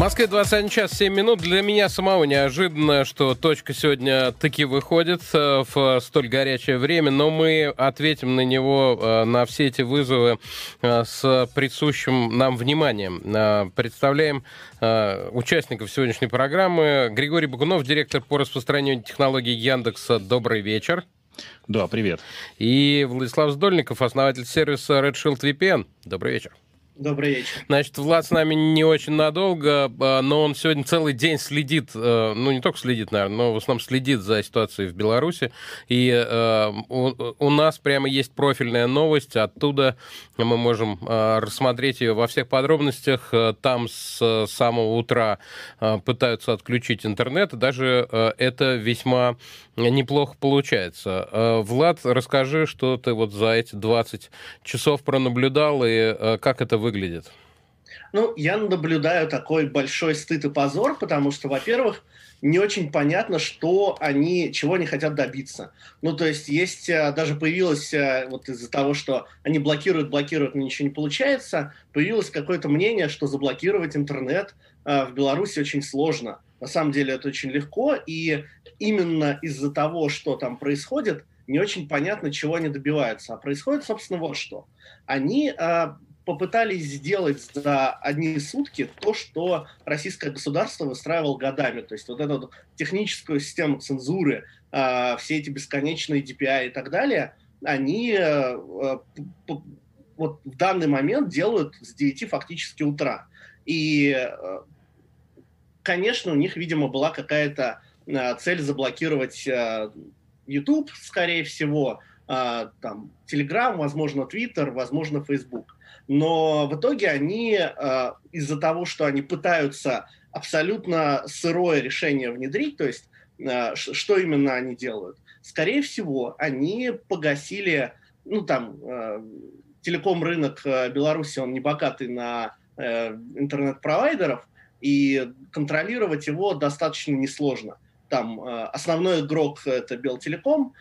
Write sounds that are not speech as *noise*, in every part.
Москве 21 час 7 минут. Для меня самого неожиданно, что точка сегодня таки выходит э, в столь горячее время, но мы ответим на него, э, на все эти вызовы э, с присущим нам вниманием. Представляем участников сегодняшней программы. Григорий Багунов, директор по распространению технологий Яндекса. Добрый вечер. Да, привет. И Владислав Сдольников, основатель сервиса Red Shield VPN. Добрый вечер. Добрый вечер. Значит, Влад с нами не очень надолго, а, но он сегодня целый день следит, э, ну, не только следит, наверное, но в основном следит за ситуацией в Беларуси. И э, у нас прямо есть профильная новость, оттуда мы можем э, рассмотреть ее во всех подробностях. Там с самого утра пытаются отключить интернет, и даже это весьма неплохо получается. Влад, расскажи, что ты вот за эти 20 часов пронаблюдал и как это выглядит выглядит? Ну, я наблюдаю такой большой стыд и позор, потому что, во-первых, не очень понятно, что они, чего они хотят добиться. Ну, то есть есть, э, даже появилось, э, вот из-за того, что они блокируют, блокируют, но ничего не получается, появилось какое-то мнение, что заблокировать интернет э, в Беларуси очень сложно. На самом деле это очень легко, и именно из-за того, что там происходит, не очень понятно, чего они добиваются. А происходит, собственно, вот что. Они попытались сделать за одни сутки то, что российское государство выстраивало годами. То есть вот эту техническую систему цензуры, э, все эти бесконечные DPI и так далее, они э, э, вот в данный момент делают с 9 фактически утра. И, э, конечно, у них, видимо, была какая-то цель заблокировать YouTube, скорее всего, там, Telegram, возможно, Twitter, возможно, Facebook но в итоге они э, из-за того, что они пытаются абсолютно сырое решение внедрить, то есть э, что именно они делают? Скорее всего, они погасили, ну там, э, телеком-рынок Беларуси, он не богатый на интернет-провайдеров, и контролировать его достаточно несложно. Там основной игрок это Белтелеком,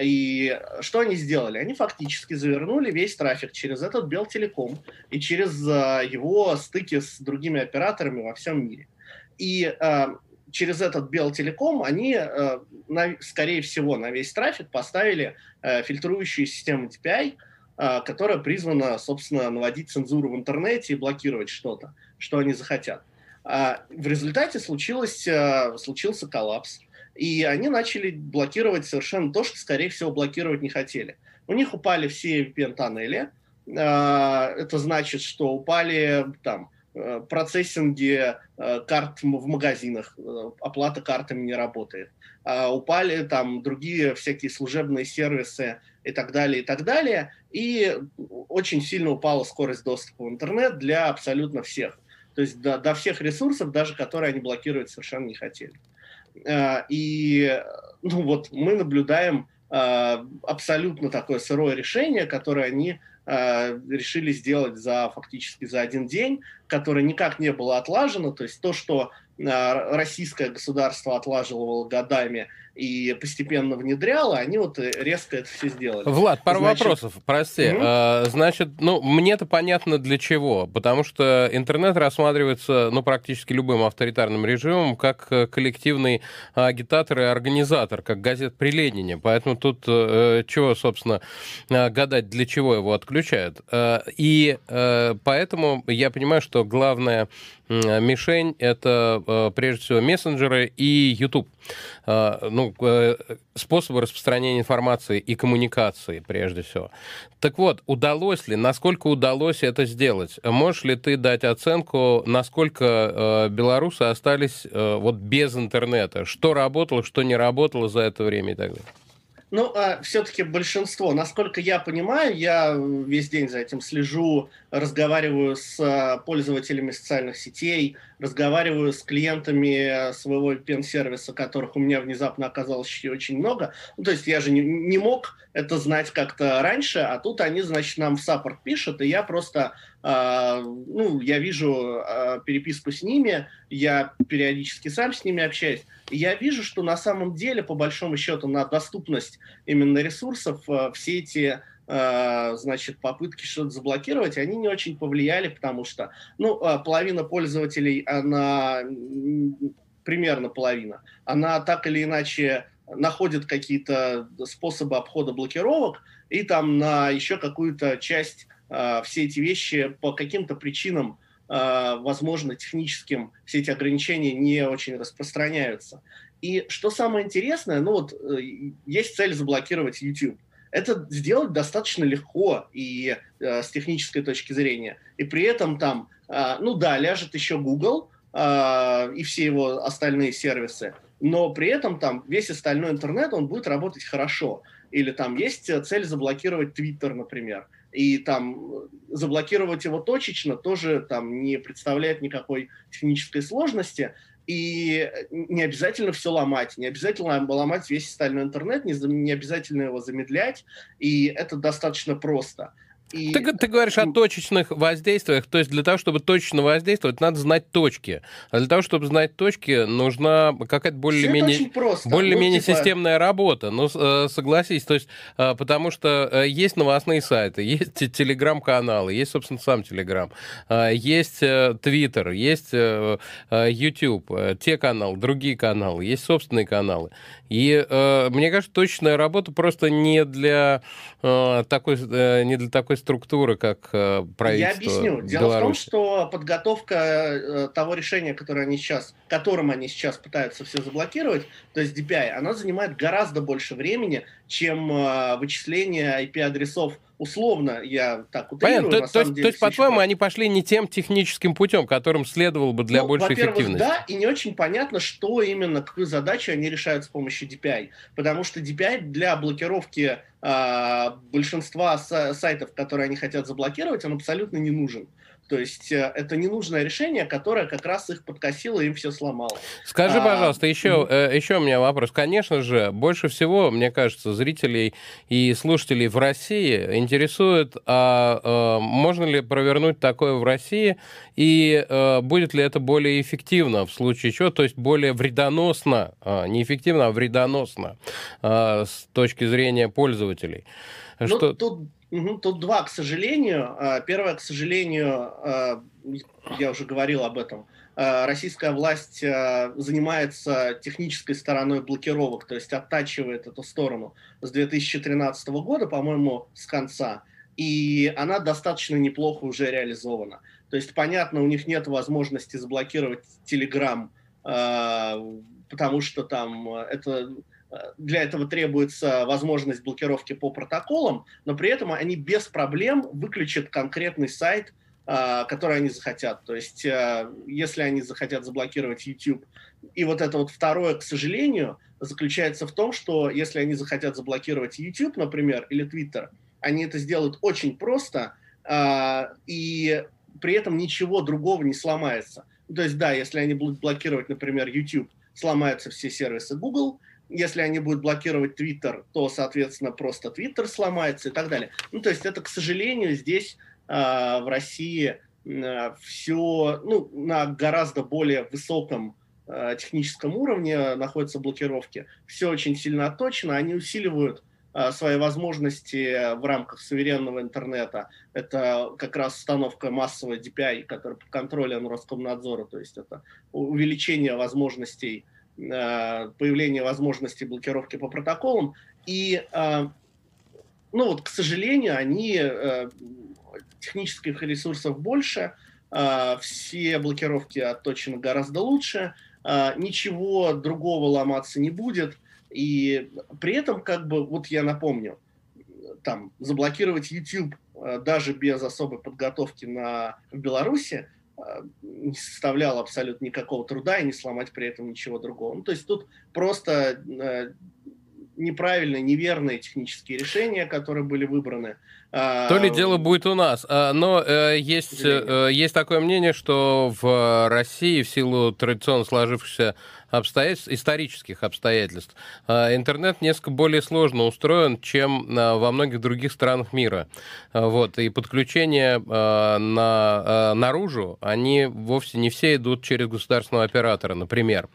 и что они сделали? Они фактически завернули весь трафик через этот Белтелеком и через uh, его стыки с другими операторами во всем мире. И uh, через этот Белтелеком они, на, скорее всего, на весь трафик поставили фильтрующую систему DPI, которая призвана, собственно, наводить цензуру в интернете и блокировать что-то, что они захотят. В результате случилось, случился коллапс и они начали блокировать совершенно то, что, скорее всего, блокировать не хотели. У них упали все VPN-тоннели, а, это значит, что упали там э, процессинги э, карт в магазинах, э, оплата картами не работает. А, упали там другие всякие служебные сервисы и так далее, и так далее. И очень сильно упала скорость доступа в интернет для абсолютно всех. То есть до, до всех ресурсов, даже которые они блокировать совершенно не хотели. Э, и ну вот мы наблюдаем э, абсолютно такое сырое решение, которое они э, решили сделать за фактически за один день, которое никак не было отлажено. То есть то, что российское государство отлаживало годами и постепенно внедряло, они вот резко это все сделали. Влад, пару Значит... вопросов, прости. Mm-hmm. А, значит, ну, мне-то понятно для чего, потому что интернет рассматривается, ну, практически любым авторитарным режимом как э, коллективный агитатор и организатор, как газет при Ленине, поэтому тут э, чего, собственно, э, гадать, для чего его отключают. Э, и э, поэтому я понимаю, что главное мишень — это э, прежде всего мессенджеры и YouTube. Э, ну, э, способы распространения информации и коммуникации прежде всего. Так вот, удалось ли, насколько удалось это сделать? Можешь ли ты дать оценку, насколько белорусы остались вот без интернета? Что работало, что не работало за это время и так далее? Ну, а все-таки большинство, насколько я понимаю, я весь день за этим слежу, разговариваю с а, пользователями социальных сетей, разговариваю с клиентами своего VPN-сервиса, которых у меня внезапно оказалось еще очень много. Ну, то есть я же не, не мог это знать как-то раньше, а тут они, значит, нам в саппорт пишут, и я просто, э, ну, я вижу э, переписку с ними, я периодически сам с ними общаюсь, и я вижу, что на самом деле, по большому счету, на доступность именно ресурсов э, все эти значит, попытки что-то заблокировать, они не очень повлияли, потому что, ну, половина пользователей, она примерно половина, она так или иначе находит какие-то способы обхода блокировок, и там на еще какую-то часть э, все эти вещи по каким-то причинам, э, возможно, техническим, все эти ограничения не очень распространяются. И что самое интересное, ну вот э, есть цель заблокировать YouTube. Это сделать достаточно легко и э, с технической точки зрения. И при этом там, э, ну да, ляжет еще Google э, и все его остальные сервисы – но при этом там весь остальной интернет, он будет работать хорошо. Или там есть цель заблокировать Twitter, например. И там заблокировать его точечно тоже там не представляет никакой технической сложности. И не обязательно все ломать, не обязательно ломать весь остальной интернет, не, не обязательно его замедлять, и это достаточно просто. И... Ты, ты говоришь о точечных воздействиях, то есть для того, чтобы точно воздействовать, надо знать точки. А для того, чтобы знать точки, нужна какая-то более-менее более-менее ну, типа... системная работа. Ну, э, согласись, то есть, э, потому что э, есть новостные сайты, *laughs* есть телеграм-каналы, есть, собственно, сам телеграм, есть твиттер, есть YouTube, те каналы, другие каналы, есть собственные каналы. И мне кажется, точная работа просто не для такой, не для такой такой структуры, как э, правительство Я объясню. Дело Беларуси. в том, что подготовка э, того решения, которое они сейчас, которым они сейчас пытаются все заблокировать, то есть DPI, она занимает гораздо больше времени, чем э, вычисление IP-адресов условно, я так утрирую. Понятно, то, то, деле, то есть, по-твоему, они пошли не тем техническим путем, которым следовало бы для ну, большей эффективности? да, и не очень понятно, что именно, какую задачу они решают с помощью DPI. Потому что DPI для блокировки э, большинства сайтов, которые они хотят заблокировать, он абсолютно не нужен. То есть э, это ненужное решение, которое как раз их подкосило и им все сломало. Скажи, а, пожалуйста, еще, э, еще у меня вопрос. Конечно же, больше всего, мне кажется, зрителей и слушателей в России интересует, а, а можно ли провернуть такое в России и а, будет ли это более эффективно в случае чего, то есть более вредоносно, а, не эффективно, а вредоносно а, с точки зрения пользователей. Ну, что... тут Угу, тут два, к сожалению. А, первое, к сожалению, а, я уже говорил об этом. А, российская власть занимается технической стороной блокировок, то есть оттачивает эту сторону с 2013 года, по-моему, с конца. И она достаточно неплохо уже реализована. То есть, понятно, у них нет возможности заблокировать Telegram, потому что там это для этого требуется возможность блокировки по протоколам, но при этом они без проблем выключат конкретный сайт, а, который они захотят. То есть, а, если они захотят заблокировать YouTube. И вот это вот второе, к сожалению, заключается в том, что если они захотят заблокировать YouTube, например, или Twitter, они это сделают очень просто, а, и при этом ничего другого не сломается. То есть, да, если они будут блокировать, например, YouTube, сломаются все сервисы Google, если они будут блокировать Twitter, то, соответственно, просто Twitter сломается и так далее. Ну, то есть это, к сожалению, здесь э, в России э, все ну, на гораздо более высоком э, техническом уровне находятся блокировки. Все очень сильно отточено, они усиливают свои возможности в рамках суверенного интернета. Это как раз установка массовой DPI, которая под контролем Роскомнадзора, то есть это увеличение возможностей появление возможности блокировки по протоколам. И, э, ну вот, к сожалению, они э, технических ресурсов больше, все блокировки отточены гораздо лучше, ничего другого ломаться не будет. И при этом, как бы, вот я напомню, там, заблокировать YouTube даже без особой подготовки на, в Беларуси, не составляло абсолютно никакого труда и не сломать при этом ничего другого. Ну, то есть тут просто э, неправильные, неверные технические решения, которые были выбраны. А, То ли дело будет у нас. А, но э, есть, э, есть такое мнение, что в России в силу традиционно сложившихся обстоятельств, исторических обстоятельств, интернет несколько более сложно устроен, чем во многих других странах мира. Вот, и подключения на, наружу, они вовсе не все идут через государственного оператора, например.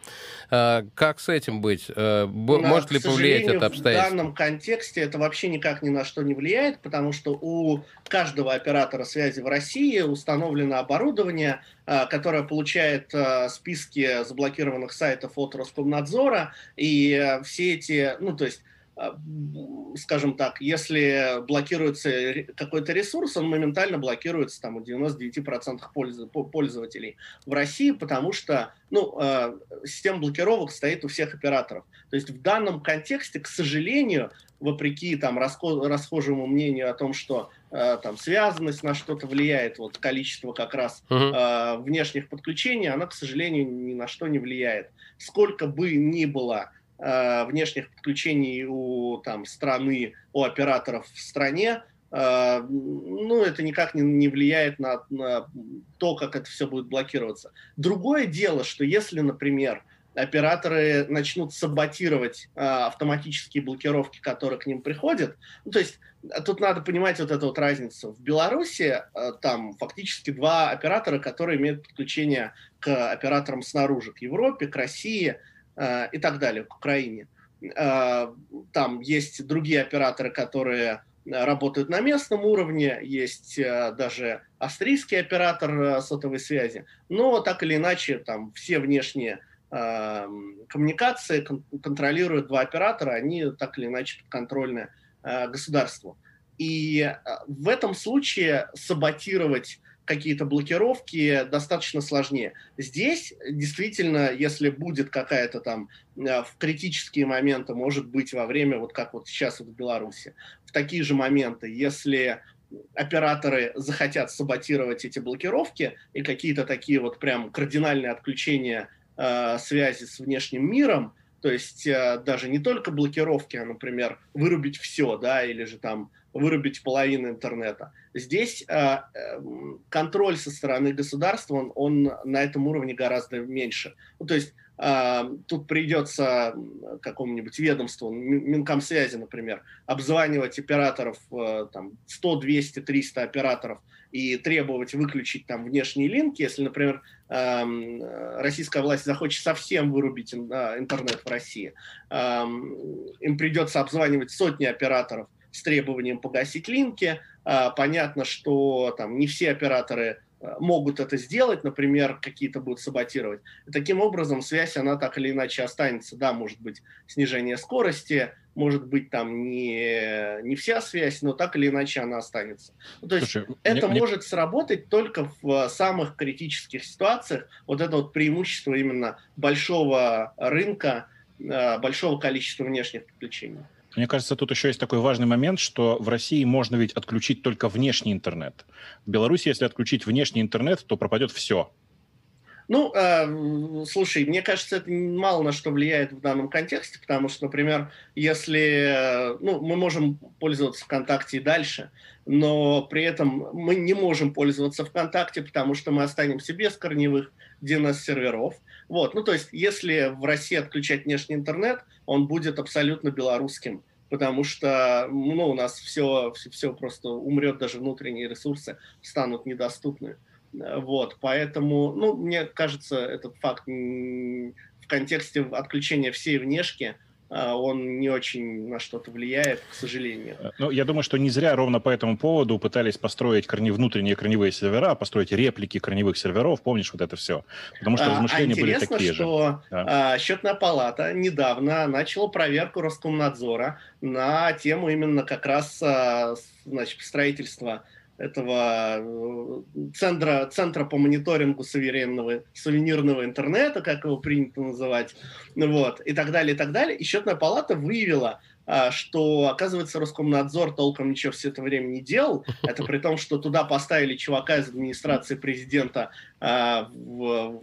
Как с этим быть? Может ли повлиять это обстоятельство? В данном контексте это вообще никак ни на что не влияет, потому что у каждого оператора связи в России установлено оборудование, а, которое получает а, списки заблокированных сайтов от Роскомнадзора, и а, все эти, ну, то есть скажем так, если блокируется какой-то ресурс, он моментально блокируется там, у 99% пользователей в России, потому что ну, система блокировок стоит у всех операторов. То есть в данном контексте, к сожалению, вопреки там расхожему мнению о том, что э, там связанность на что-то влияет, вот количество как раз э, внешних подключений, она, к сожалению, ни на что не влияет. Сколько бы ни было э, внешних подключений у там страны, у операторов в стране, э, ну, это никак не, не влияет на, на то, как это все будет блокироваться. Другое дело, что если, например, операторы начнут саботировать э, автоматические блокировки, которые к ним приходят. Ну, то есть тут надо понимать вот эту вот разницу. В Беларуси э, там фактически два оператора, которые имеют подключение к операторам снаружи, к Европе, к России э, и так далее, к Украине. Э, там есть другие операторы, которые работают на местном уровне, есть э, даже австрийский оператор э, сотовой связи, но так или иначе там все внешние коммуникации кон- контролируют два оператора, они так или иначе подконтрольны э, государству. И э, в этом случае саботировать какие-то блокировки достаточно сложнее. Здесь действительно, если будет какая-то там э, в критические моменты, может быть, во время, вот как вот сейчас вот в Беларуси, в такие же моменты, если операторы захотят саботировать эти блокировки и какие-то такие вот прям кардинальные отключения э, связи с внешним миром, то есть э, даже не только блокировки, а, например, вырубить все, да, или же там вырубить половину интернета. Здесь э, э, контроль со стороны государства, он, он на этом уровне гораздо меньше. Ну, то есть э, тут придется какому-нибудь ведомству, Минкомсвязи, например, обзванивать операторов, э, там, 100, 200, 300 операторов и требовать выключить там внешние линки, если, например, эм, российская власть захочет совсем вырубить интернет в России, им придется обзванивать сотни операторов с требованием погасить линки. Э, понятно, что там не все операторы э, могут это сделать, например, какие-то будут саботировать. И таким образом связь, она так или иначе останется. Да, может быть снижение скорости, может быть, там не, не вся связь, но так или иначе она останется. Ну, то есть Слушай, это мне, может сработать только в самых критических ситуациях. Вот это вот преимущество именно большого рынка, большого количества внешних подключений. Мне кажется, тут еще есть такой важный момент, что в России можно ведь отключить только внешний интернет. В Беларуси, если отключить внешний интернет, то пропадет все. Ну, э, слушай, мне кажется, это мало на что влияет в данном контексте, потому что, например, если, ну, мы можем пользоваться ВКонтакте и дальше, но при этом мы не можем пользоваться ВКонтакте, потому что мы останемся без корневых DNS-серверов. Вот, ну, то есть, если в России отключать внешний интернет, он будет абсолютно белорусским потому что ну, у нас все, все, все просто умрет, даже внутренние ресурсы станут недоступны. Вот, поэтому, ну, мне кажется, этот факт в контексте отключения всей внешки, он не очень на что-то влияет, к сожалению. Э, ну, я думаю, что не зря ровно по этому поводу пытались построить корни, внутренние корневые сервера, построить реплики корневых серверов, помнишь вот это все? Потому что а, размышления а были такие что, же. Да. Счетная палата недавно начала проверку Роскомнадзора на тему именно как раз значит, строительства этого э, центра, центра по мониторингу суверенного, сувенирного интернета, как его принято называть, вот, и так далее, и так далее. И счетная палата выявила, а, что, оказывается, Роскомнадзор толком ничего все это время не делал. Это при том, что туда поставили чувака из администрации президента, а,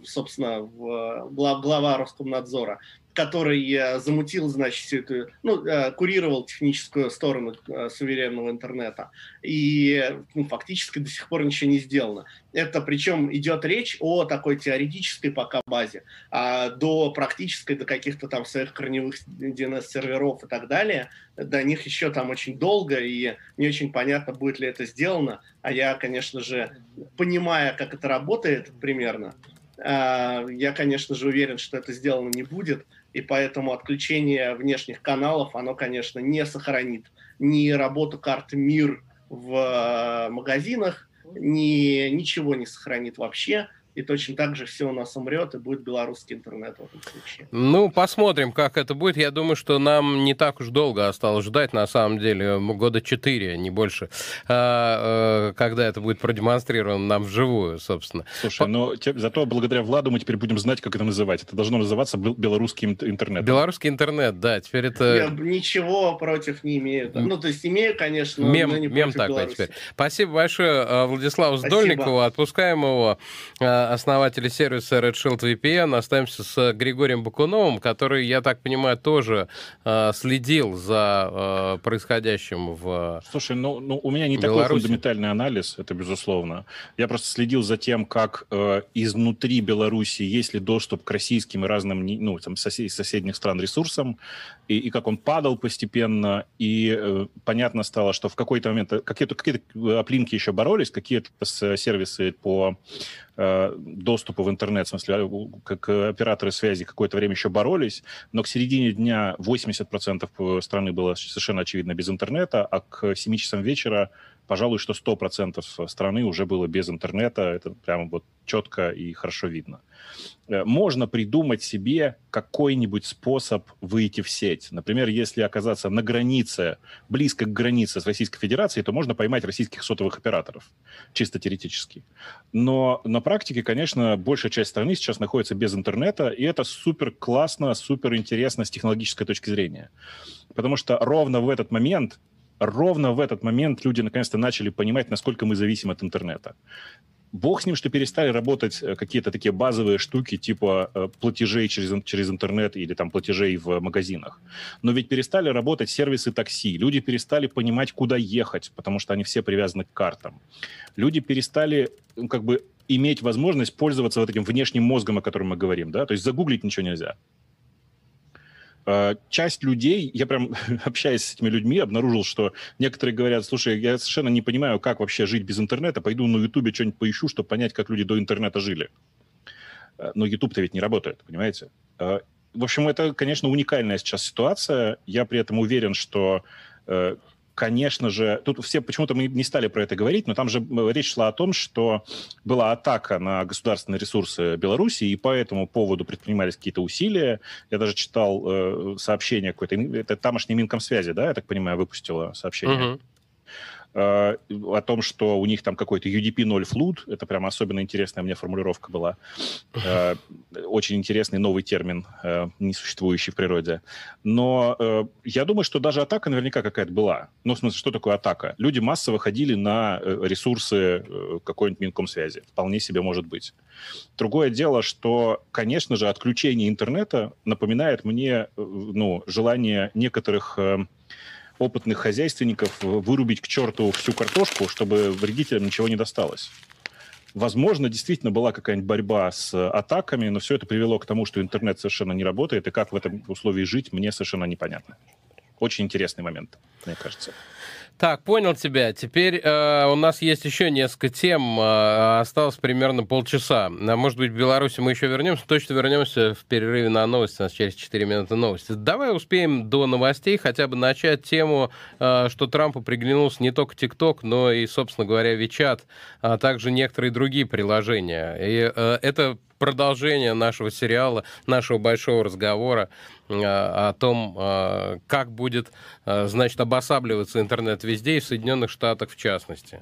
собственно, глава Роскомнадзора, который э, замутил, значит, всю эту, ну, э, курировал техническую сторону э, суверенного интернета. И ну, фактически до сих пор ничего не сделано. Это причем идет речь о такой теоретической пока базе, а до практической, до каких-то там своих корневых DNS-серверов и так далее, до них еще там очень долго, и не очень понятно, будет ли это сделано. А я, конечно же, понимая, как это работает примерно, я, конечно же, уверен, что это сделано не будет – и поэтому отключение внешних каналов, оно, конечно, не сохранит ни работу карты МИР в э, магазинах, ни ничего не сохранит вообще и точно так же все у нас умрет, и будет белорусский интернет в этом случае. Ну, посмотрим, как это будет. Я думаю, что нам не так уж долго осталось ждать, на самом деле, года четыре, не больше, а, э, когда это будет продемонстрировано нам вживую, собственно. Слушай, По... но те, зато благодаря Владу мы теперь будем знать, как это называть. Это должно называться белорусский интернет. Белорусский интернет, да, теперь это... Я ничего против не имею. Ну, то есть имею, конечно, мем, но не мем такой Беларуси. теперь. Спасибо большое э, Владиславу Сдольникову. Отпускаем его э, основателя сервиса Red Shield VPN. Остаемся с Григорием Бакуновым, который, я так понимаю, тоже э, следил за э, происходящим в Слушай, ну, ну у меня не Беларуси. такой фундаментальный анализ, это безусловно. Я просто следил за тем, как э, изнутри Беларуси есть ли доступ к российским и разным ну, там, сосед, соседних стран ресурсам, и, и как он падал постепенно, и э, понятно стало, что в какой-то момент э, какие-то какие оплинки еще боролись, какие-то сервисы по Э, доступа в интернет, в смысле, э, как операторы связи какое-то время еще боролись, но к середине дня 80% страны было совершенно очевидно без интернета, а к 7 часам вечера пожалуй, что 100% страны уже было без интернета. Это прямо вот четко и хорошо видно. Э, можно придумать себе какой-нибудь способ выйти в сеть. Например, если оказаться на границе, близко к границе с Российской Федерацией, то можно поймать российских сотовых операторов, чисто теоретически. Но на практике, конечно, большая часть страны сейчас находится без интернета, и это супер классно, супер интересно с технологической точки зрения. Потому что ровно в этот момент ровно в этот момент люди наконец-то начали понимать, насколько мы зависим от интернета. Бог с ним, что перестали работать э, какие-то такие базовые штуки типа э, платежей через, через интернет или там платежей в магазинах. Но ведь перестали работать сервисы такси. Люди перестали понимать, куда ехать, потому что они все привязаны к картам. Люди перестали как бы иметь возможность пользоваться вот этим внешним мозгом, о котором мы говорим, да, то есть загуглить ничего нельзя. А, часть людей, я прям *laughs* общаясь с этими людьми, обнаружил, что некоторые говорят, слушай, я совершенно не понимаю, как вообще жить без интернета, пойду на Ютубе что-нибудь поищу, чтобы понять, как люди до интернета жили. А, но YouTube-то ведь не работает, понимаете? А, в общем, это, конечно, уникальная сейчас ситуация. Я при этом уверен, что э, конечно же, тут все почему-то мы не стали про это говорить, но там же речь шла о том, что была атака на государственные ресурсы Беларуси, и по этому поводу предпринимались какие-то усилия. Я даже читал э, сообщение какое-то, это тамошний Минкомсвязи, да, я так понимаю, выпустила сообщение. Uh-huh. Э, о том, что у них там какой-то UDP 0 флут, это прям особенно интересная мне формулировка была. Э, очень интересный новый термин, э, не существующий в природе. Но я думаю, что даже атака наверняка какая-то была. Ну, в смысле, что такое атака? Люди массово ходили на ресурсы какой-нибудь Минкомсвязи. Вполне себе может быть. Другое дело, что, конечно же, отключение интернета напоминает мне ну, желание некоторых опытных хозяйственников вырубить к черту всю картошку, чтобы вредителям ничего не досталось. Возможно, действительно была какая-нибудь борьба с атаками, но все это привело к тому, что интернет совершенно не работает, и как в этом условии жить, мне совершенно непонятно. Очень интересный момент, мне кажется. Так, понял тебя. Теперь э, у нас есть еще несколько тем. Э, осталось примерно полчаса. А может быть, в Беларуси мы еще вернемся. Точно вернемся в перерыве на новости. У нас через 4 минуты новости. Давай успеем до новостей хотя бы начать тему, э, что Трампу приглянулся не только ТикТок, но и, собственно говоря, Вичат, а также некоторые другие приложения. И э, это продолжение нашего сериала, нашего большого разговора о том, э, как будет, э, значит, обосабливаться интернет везде и в Соединенных Штатах в частности.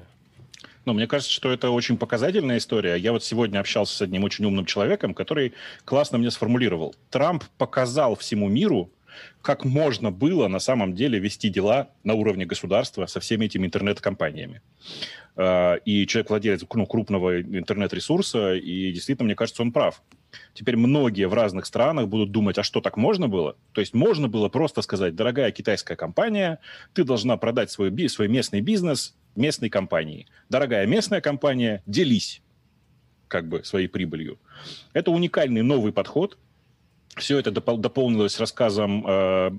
Ну, мне кажется, что это очень показательная история. Я вот сегодня общался с одним очень умным человеком, который классно мне сформулировал. Трамп показал всему миру, как можно было на самом деле вести дела на уровне государства со всеми этими интернет-компаниями. И человек владелец ну, крупного интернет-ресурса, и действительно, мне кажется, он прав. Теперь многие в разных странах будут думать, а что так можно было? То есть можно было просто сказать, дорогая китайская компания, ты должна продать свой, свой местный бизнес местной компании. Дорогая местная компания, делись как бы своей прибылью. Это уникальный новый подход. Все это дополнилось рассказом э,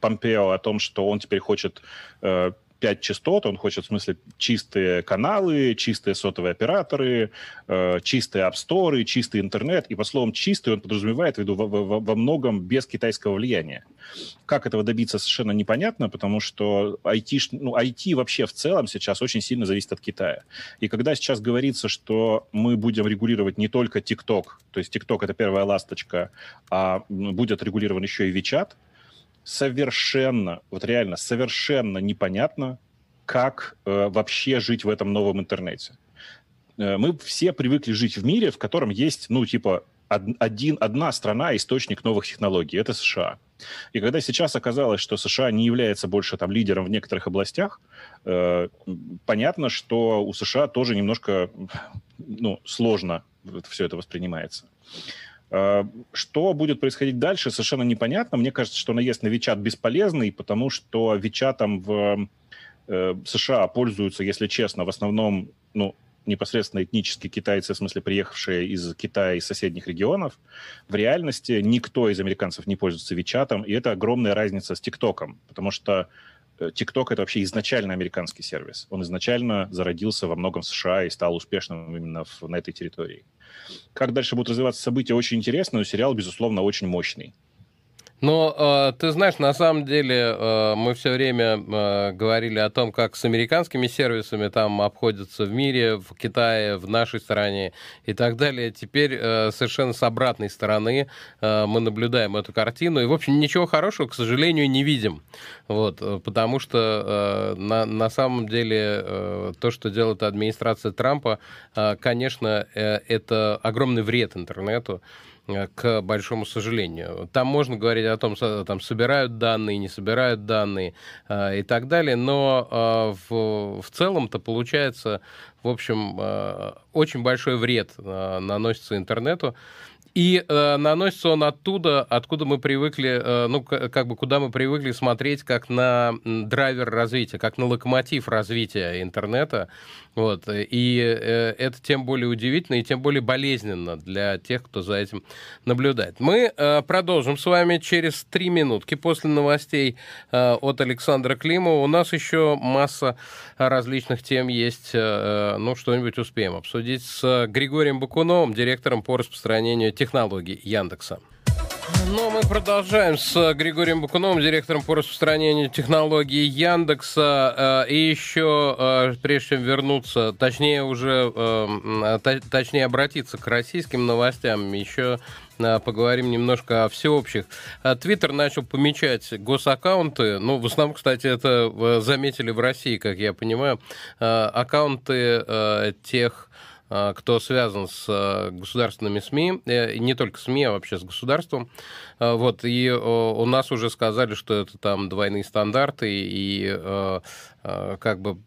Помпео о том, что он теперь хочет э, 5 частот, он хочет, в смысле, чистые каналы, чистые сотовые операторы, э, чистые апсторы, чистый интернет. И по словам «чистый» он подразумевает в виду во, во, во многом без китайского влияния. Как этого добиться, совершенно непонятно, потому что IT, ну, IT вообще в целом сейчас очень сильно зависит от Китая. И когда сейчас говорится, что мы будем регулировать не только TikTok, то есть TikTok — это первая ласточка, а будет регулирован еще и WeChat — совершенно, вот реально совершенно непонятно, как э, вообще жить в этом новом интернете. Э, мы все привыкли жить в мире, в котором есть, ну, типа, один, одна страна, источник новых технологий, это США. И когда сейчас оказалось, что США не является больше там лидером в некоторых областях, э, понятно, что у США тоже немножко ну, сложно все это воспринимается. Э, что будет происходить дальше, совершенно непонятно. Мне кажется, что наезд на Вичат бесполезный, потому что Вичатом в э, США пользуются, если честно, в основном, ну, непосредственно этнические китайцы, в смысле приехавшие из Китая и соседних регионов. В реальности никто из американцев не пользуется Вичатом, и это огромная разница с ТикТоком, потому что э, это вообще изначально американский сервис. Он изначально зародился во многом в США и стал успешным именно в, на этой территории. Как дальше будут развиваться события, очень интересно, но сериал, безусловно, очень мощный. Но э, ты знаешь, на самом деле э, мы все время э, говорили о том, как с американскими сервисами там обходятся в мире, в Китае, в нашей стране и так далее. Теперь э, совершенно с обратной стороны э, мы наблюдаем эту картину. И, в общем, ничего хорошего, к сожалению, не видим. Вот, э, потому что э, на, на самом деле э, то, что делает администрация Трампа, э, конечно, э, это огромный вред интернету. Э, к большому сожалению. Там можно говорить о том, там собирают данные, не собирают данные э, и так далее, но э, в, в целом-то получается, в общем, э, очень большой вред э, наносится интернету. И э, наносится он оттуда, откуда мы привыкли, э, ну, как бы куда мы привыкли смотреть как на драйвер развития, как на локомотив развития интернета. Вот. И э, это тем более удивительно и тем более болезненно для тех, кто за этим наблюдает. Мы э, продолжим с вами через три минутки после новостей э, от Александра Климова. У нас еще масса различных тем есть. Э, ну, что-нибудь успеем обсудить с Григорием Бакуновым, директором по распространению технологий Яндекса. Ну, мы продолжаем с Григорием Бакуновым, директором по распространению технологий Яндекса. Э, и еще, э, прежде чем вернуться, точнее уже, э, точнее обратиться к российским новостям, еще поговорим немножко о всеобщих. Твиттер начал помечать госаккаунты. Ну, в основном, кстати, это заметили в России, как я понимаю, аккаунты тех кто связан с а, государственными СМИ, э, не только СМИ, а вообще с государством. А, вот, и у нас уже сказали, что это там двойные стандарты и как бы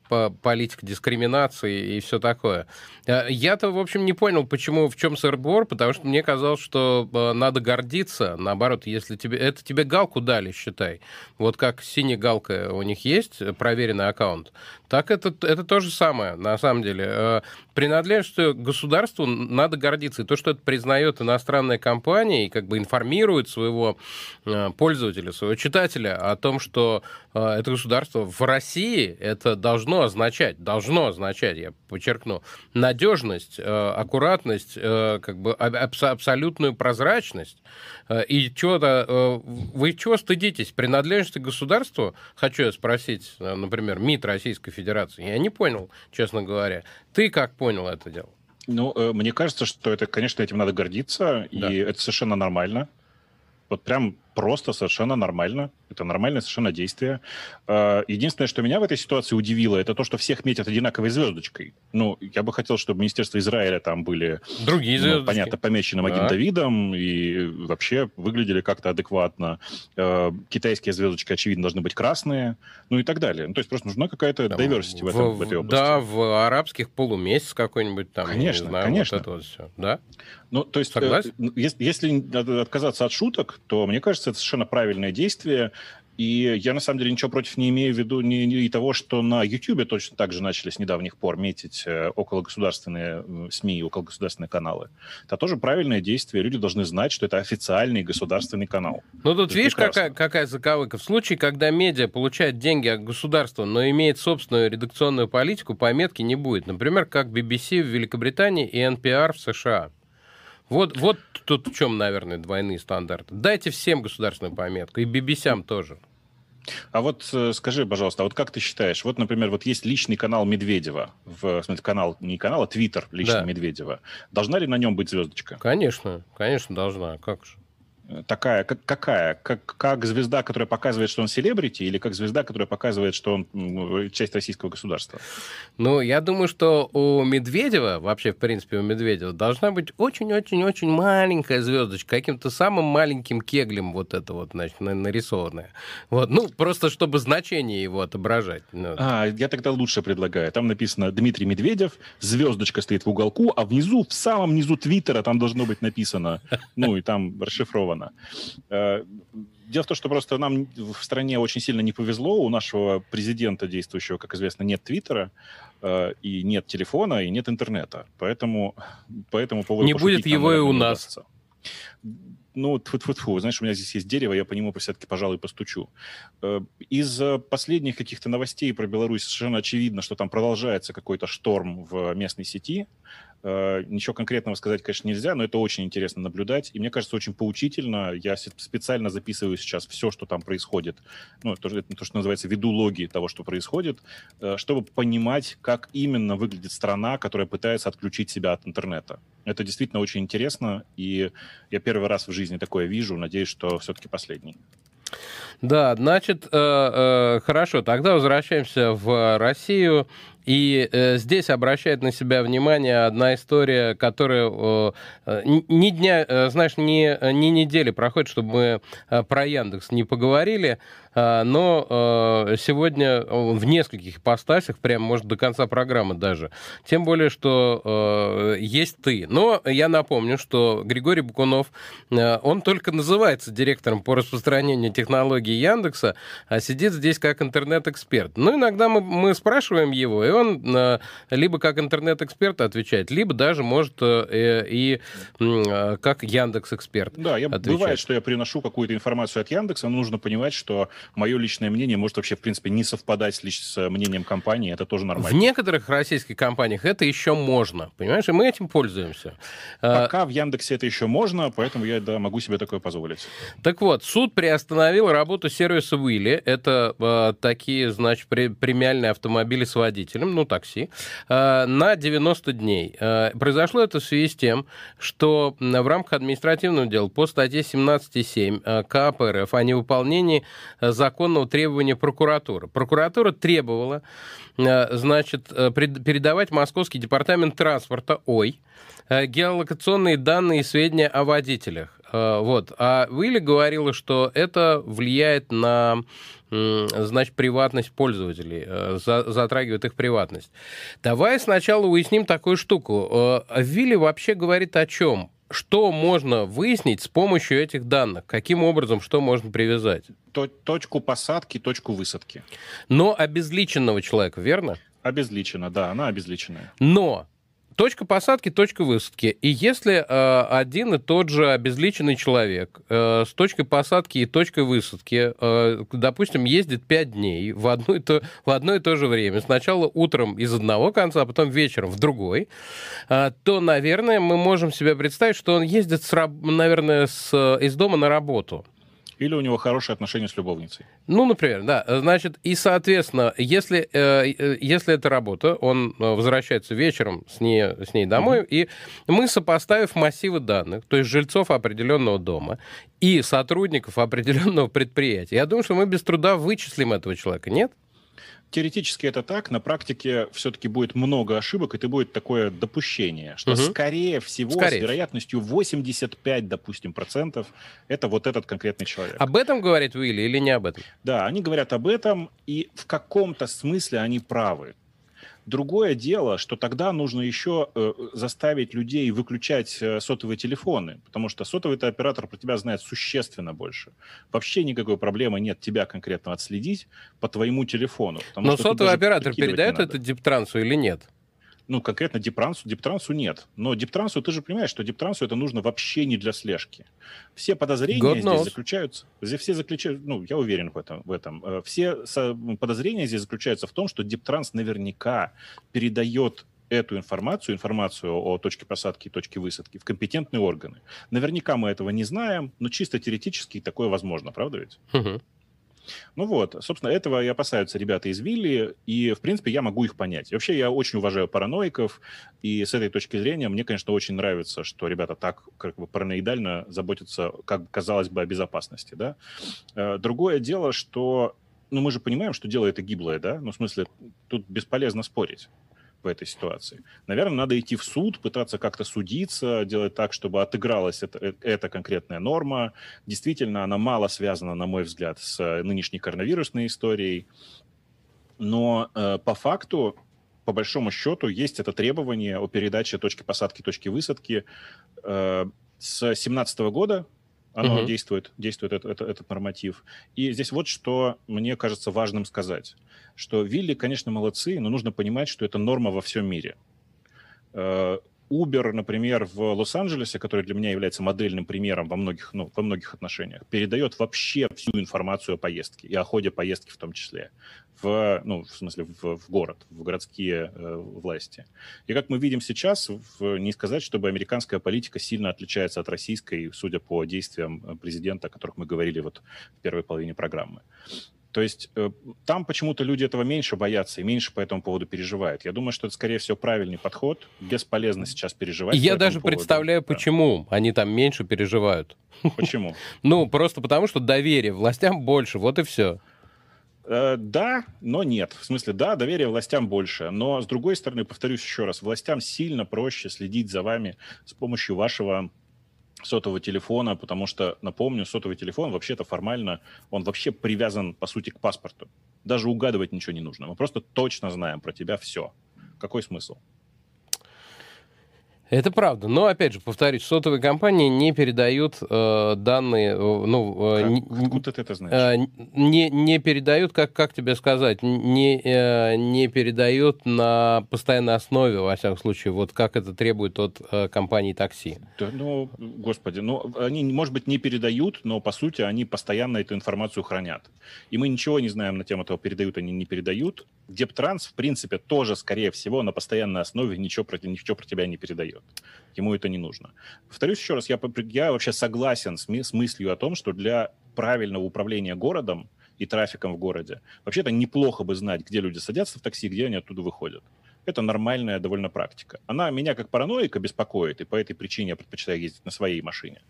политика дискриминации и все такое. Я-то, в общем, не понял, почему, в чем сырбор, потому что мне казалось, что надо гордиться, наоборот, если тебе, это тебе галку дали, считай. Вот как синяя галка у них есть, проверенный аккаунт, так это, это то же самое, на самом деле. Принадлежностью государству надо гордиться. И то, что это признает иностранная компания и как бы информирует своего э, пользователя, своего читателя о том, что э, это государство в России, это должно означать, должно означать, я подчеркну, надежность, э, аккуратность, как бы абсолютную прозрачность. И что-то... Вы чего стыдитесь? Принадлежности государству, хочу я спросить, например, МИД Российской Федерации, я не понял, честно говоря. Ты как понял это дело? Ну, э, мне кажется, что это, конечно, этим надо гордиться, да. и это совершенно нормально. Вот прям просто совершенно нормально. Это нормальное совершенно действие. А, единственное, что меня в этой ситуации удивило, это то, что всех метят одинаковой звездочкой. Ну, я бы хотел, чтобы Министерство Израиля там были... Другие звездочки. Ну, понятно, помечены Магим да. Давидом и вообще выглядели как-то адекватно. А, китайские звездочки, очевидно, должны быть красные, ну и так далее. Ну, то есть просто нужна какая-то да, diversity в, в, этом, в этой области. Да, в арабских полумесяц какой-нибудь там. Конечно, знаю, конечно. Вот это вот все. Да? Ну, то есть, э, Согласен? если, если отказаться от шуток, то мне кажется, это совершенно правильное действие. И я, на самом деле, ничего против не имею в виду ни, ни того, что на YouTube точно так же начали с недавних пор метить э, окологосударственные СМИ и окологосударственные каналы. Это тоже правильное действие. Люди должны знать, что это официальный государственный канал. Ну, тут это видишь, какая, какая заковыка. В случае, когда медиа получает деньги от государства, но имеет собственную редакционную политику, пометки не будет. Например, как BBC в Великобритании и NPR в США. Вот, вот тут в чем, наверное, двойные стандарты. Дайте всем государственную пометку, и BBC тоже. А вот э, скажи, пожалуйста, а вот как ты считаешь, вот, например, вот есть личный канал Медведева, в, смысле, канал, не канал, а твиттер личный да. Медведева. Должна ли на нем быть звездочка? Конечно, конечно, должна. Как же? Такая, как, какая? Как, как звезда, которая показывает, что он селебрити, или как звезда, которая показывает, что он часть российского государства? Ну, я думаю, что у Медведева, вообще, в принципе, у Медведева должна быть очень-очень-очень маленькая звездочка, каким-то самым маленьким кеглем вот это вот, значит, нарисованное. Вот, ну, просто чтобы значение его отображать. Ну. А, я тогда лучше предлагаю. Там написано Дмитрий Медведев, звездочка стоит в уголку, а внизу, в самом низу Твиттера там должно быть написано, ну, и там расшифровано сделано. Э, дело в том, что просто нам в стране очень сильно не повезло. У нашего президента действующего, как известно, нет Твиттера, э, и нет телефона, и нет интернета. Поэтому по этому поводу... Не будет его и у нас. Ну, тьфу -тьфу -тьфу. знаешь, у меня здесь есть дерево, я по нему все-таки, пожалуй, постучу. Э, из последних каких-то новостей про Беларусь совершенно очевидно, что там продолжается какой-то шторм в местной сети. Э, ничего конкретного сказать, конечно, нельзя, но это очень интересно наблюдать. И мне кажется, очень поучительно. Я специально записываю сейчас все, что там происходит. Ну, то, то что называется, веду логи того, что происходит, э, чтобы понимать, как именно выглядит страна, которая пытается отключить себя от интернета. Это действительно очень интересно, и я первый раз в жизни такое вижу. Надеюсь, что все-таки последний. Да, значит, э, хорошо, тогда возвращаемся в Россию. И э, здесь обращает на себя внимание одна история, которая э, э ни дня, э, знаешь, ни, ни недели проходит, чтобы мы э, про Яндекс не поговорили. А, но а, сегодня в нескольких ипостасях, прям, может, до конца программы даже. Тем более, что а, есть ты. Но я напомню, что Григорий Букунов, он только называется директором по распространению технологий Яндекса, а сидит здесь как интернет-эксперт. Ну, иногда мы, мы спрашиваем его, и он либо как интернет-эксперт отвечает, либо даже может э, и как Яндекс-эксперт Да, я, отвечать. бывает, что я приношу какую-то информацию от Яндекса, но нужно понимать, что мое личное мнение может вообще, в принципе, не совпадать с, мнением компании, это тоже нормально. В некоторых российских компаниях это еще можно, понимаешь, и мы этим пользуемся. А, Пока в Яндексе это еще можно, поэтому я да, могу себе такое позволить. Так вот, суд приостановил работу сервиса Уилли, это э, такие, значит, при, премиальные автомобили с водителем, ну, такси, э, на 90 дней. Э, произошло это в связи с тем, что в рамках административного дела по статье 17.7 э, КАП РФ о невыполнении законного требования прокуратуры. Прокуратура требовала, э, значит, э, передавать Московский департамент транспорта, ой, э, геолокационные данные и сведения о водителях. Вот. А Уилли говорила, что это влияет на значит, приватность пользователей, затрагивает их приватность. Давай сначала уясним такую штуку. Вилли вообще говорит о чем? Что можно выяснить с помощью этих данных? Каким образом что можно привязать? Точку посадки, точку высадки. Но обезличенного человека, верно? Обезличена, да, она обезличенная. Но Точка посадки, точка высадки. И если э, один и тот же обезличенный человек э, с точкой посадки и точкой высадки, э, допустим, ездит 5 дней в одно, и то, в одно и то же время, сначала утром из одного конца, а потом вечером в другой, э, то, наверное, мы можем себе представить, что он ездит, с, наверное, с, из дома на работу. Или у него хорошие отношения с любовницей. Ну, например, да. Значит, и, соответственно, если, э, э если это работа, он э, возвращается вечером с ней, с ней домой, mm-hmm. и мы, сопоставив массивы данных, то есть жильцов определенного дома и сотрудников определенного предприятия, я думаю, что мы без труда вычислим этого человека, нет? Теоретически это так, на практике все-таки будет много ошибок, и это будет такое допущение, что угу. скорее всего, скорее. с вероятностью 85, допустим, процентов, это вот этот конкретный человек. Об этом говорит Уилли или не об этом? Да, они говорят об этом, и в каком-то смысле они правы. Другое дело, что тогда нужно еще э, заставить людей выключать э, сотовые телефоны, потому что сотовый оператор про тебя знает существенно больше. Вообще никакой проблемы нет тебя конкретно отследить по твоему телефону. Но сотовый оператор передает это Диптрансу или нет? Ну, конкретно Диптрансу, Диптрансу нет. Но Диптрансу, ты же понимаешь, что Диптрансу это нужно вообще не для слежки. Все подозрения God здесь knows. заключаются, здесь все заключаются, ну, я уверен в этом, в этом. Э, все подозрения здесь заключаются в том, что Диптранс наверняка передает эту информацию, информацию о точке посадки и точке высадки в компетентные органы. Наверняка мы этого не знаем, но чисто теоретически такое возможно, правда ведь? Uh-huh. Ну вот, собственно, этого и опасаются ребята из Вилли, и, в принципе, я могу их понять. И вообще, я очень уважаю параноиков, и с этой точки зрения мне, конечно, очень нравится, что ребята так как бы параноидально заботятся, как казалось бы, о безопасности, да. Э, другое дело, что ну, мы же понимаем, что дело это гиблое, да? Ну, в смысле, тут бесполезно спорить в этой ситуации. Наверное, надо идти в суд, пытаться как-то судиться, делать так, чтобы отыгралась эта, э, эта конкретная норма. Действительно, она мало связана, на мой взгляд, с э, нынешней коронавирусной историей. Но э, по факту, по большому счету, есть это требование о передаче точки посадки, точки высадки. Э, с 2017 года оно угу. действует, действует это, это, этот норматив. И здесь вот что мне кажется важным сказать, что Вилли, конечно, молодцы, но нужно понимать, что это норма во всем мире. Uber, например, в Лос-Анджелесе, который для меня является модельным примером во многих, ну, во многих отношениях, передает вообще всю информацию о поездке и о ходе поездки в том числе в, ну, в смысле, в, в город, в городские э, власти. И как мы видим сейчас, в, не сказать, чтобы американская политика сильно отличается от российской, судя по действиям президента, о которых мы говорили вот в первой половине программы. То есть э, там почему-то люди этого меньше боятся и меньше по этому поводу переживают. Я думаю, что это, скорее всего, правильный подход. Бесполезно сейчас переживать. Я даже поводу. представляю, да. почему они там меньше переживают. Почему? *laughs* Ну, просто потому, что доверие властям больше, вот и все. Э, да, но нет. В смысле, да, доверие властям больше. Но, с другой стороны, повторюсь еще раз, властям сильно проще следить за вами с помощью вашего сотового телефона, потому что, напомню, сотовый телефон вообще-то формально, он вообще привязан, по сути, к паспорту. Даже угадывать ничего не нужно. Мы просто точно знаем про тебя все. Какой смысл? Это правда. Но, опять же, повторюсь, сотовые компании не передают э, данные... Э, ну, э, как, откуда ты это знаешь? Э, не, не передают, как, как тебе сказать, не, э, не передают на постоянной основе, во всяком случае, вот как это требует от э, компании такси. Да, ну, господи, ну, они, может быть, не передают, но, по сути, они постоянно эту информацию хранят. И мы ничего не знаем на тему того, передают они, не передают. Дептранс, в принципе, тоже, скорее всего, на постоянной основе ничего про, ничего про тебя не передает. Ему это не нужно. Повторюсь еще раз, я, я вообще согласен с, с мыслью о том, что для правильного управления городом и трафиком в городе вообще-то неплохо бы знать, где люди садятся в такси, где они оттуда выходят это нормальная довольно практика. Она меня как параноика беспокоит, и по этой причине я предпочитаю ездить на своей машине.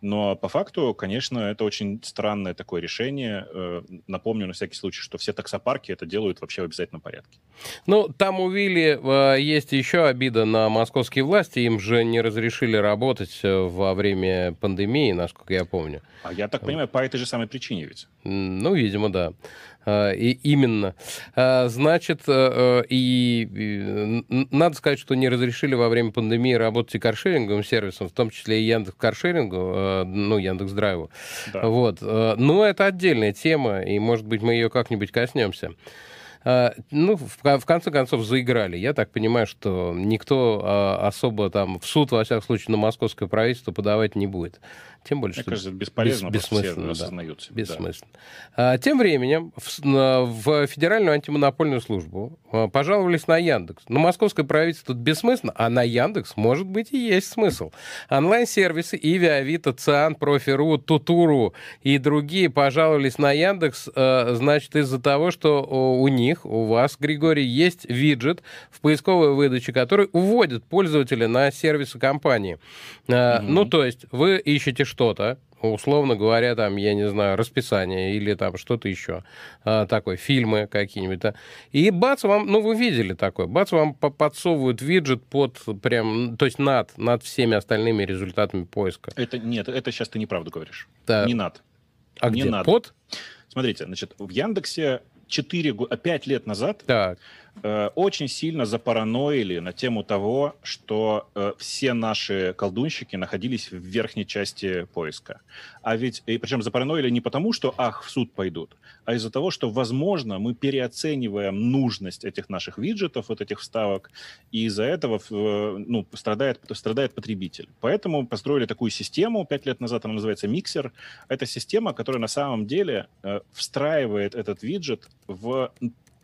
Но по факту, конечно, это очень странное такое решение. Э, напомню на всякий случай, что все таксопарки это делают вообще в обязательном порядке. Ну, там у Вилли э, есть еще обида на московские власти. Им же не разрешили работать э, во время пандемии, насколько я помню. А я так понимаю, по этой же самой причине ведь? Ну, видимо, да. А, и именно. А, значит, э, и, надо сказать, что не разрешили во время пандемии работать и каршеринговым сервисом, в том числе и Яндекс Каршерингу, э, ну, Яндекс Драйву. Да. Вот. Э, но это отдельная тема, и, может быть, мы ее как-нибудь коснемся. Э, ну, в, в конце концов, заиграли. Я так понимаю, что никто э, особо там в суд, во всяком случае, на московское правительство подавать не будет. Тем больше, Мне что кажется, бесполезно, бес, бессмысленно. Да. Бессмысленно. Да. А, тем временем в, в Федеральную антимонопольную службу а, пожаловались на Яндекс. Но московское правительство тут бессмысленно, а на Яндекс, может быть, и есть смысл. Онлайн-сервисы Иви, Авито, Циан, Профи.ру, Тутуру и другие пожаловались на Яндекс, а, значит, из-за того, что у них, у вас, Григорий, есть виджет в поисковой выдаче, который уводит пользователя на сервисы компании. Mm-hmm. Ну, то есть вы ищете что-то, условно говоря, там, я не знаю, расписание или там что-то еще, а, такое, фильмы какие-нибудь. Да. И бац, вам, ну, вы видели такое, бац, вам подсовывают виджет под прям, то есть над, над всеми остальными результатами поиска. Это нет, это сейчас ты неправду говоришь. Да. Не над. А не где? Надо. Под? Смотрите, значит, в Яндексе 4, 5 лет назад так. Э, очень сильно запараноили на тему того, что э, все наши колдунщики находились в верхней части поиска. А ведь, и причем запараноили не потому, что, ах, в суд пойдут, а из-за того, что, возможно, мы переоцениваем нужность этих наших виджетов, вот этих вставок, и из-за этого ну, страдает, страдает потребитель. Поэтому построили такую систему, пять лет назад она называется миксер. Это система, которая на самом деле э, встраивает этот виджет в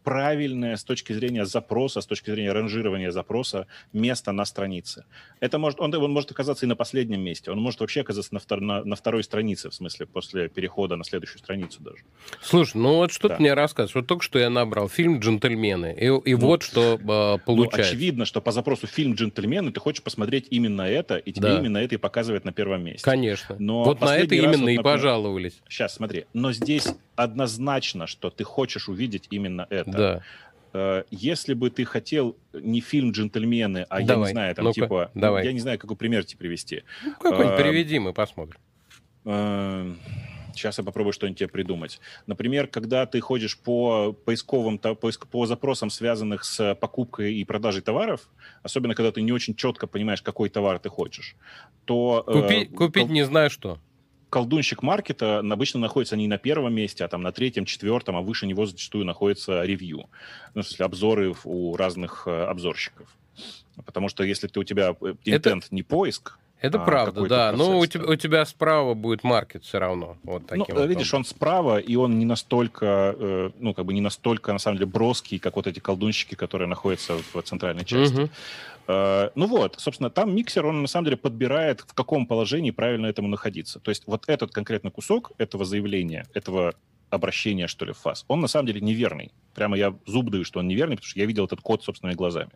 правильное с точки зрения запроса, с точки зрения ранжирования запроса место на странице. Это может, он, он может оказаться и на последнем месте, он может вообще оказаться на, втор, на, на второй странице, в смысле, после перехода на следующую страницу даже. Слушай, ну вот что да. ты мне рассказываешь. Вот только что я набрал фильм «Джентльмены», и, и ну, вот что э, получается. Ну, очевидно, что по запросу фильм «Джентльмены» ты хочешь посмотреть именно это, и тебе да. именно это и показывает на первом месте. Конечно. Но вот на это именно вот, и пожаловались. Сейчас, смотри. Но здесь однозначно, что ты хочешь увидеть именно это. Да. Э, если бы ты хотел не фильм «Джентльмены», а давай, я не знаю, там типа... Давай. Я не знаю, какой пример тебе привести. Ну, какой-нибудь а, приведи, мы посмотрим. А, сейчас я попробую что-нибудь тебе придумать. Например, когда ты ходишь по поисковым, по, по запросам, связанных с покупкой и продажей товаров, особенно когда ты не очень четко понимаешь, какой товар ты хочешь, то... Купи, э, купить кол... не знаю что колдунщик маркета обычно находится не на первом месте, а там на третьем, четвертом, а выше него зачастую находится ревью. Ну, в смысле, обзоры у разных э, обзорщиков. Потому что если ты у тебя интент Это... не поиск, это а, правда, да. Но ну, у тебя, у тебя справа будет маркет все равно. Вот таким ну, вот видишь, он справа, и он не настолько, э, ну, как бы не настолько, на самом деле, броский, как вот эти колдунщики, которые находятся в центральной части. Угу. Э, ну вот, собственно, там миксер, он на самом деле подбирает, в каком положении правильно этому находиться. То есть вот этот конкретный кусок этого заявления, этого обращения, что ли, в фаз, он на самом деле неверный. Прямо я зуб даю, что он неверный, потому что я видел этот код собственными глазами.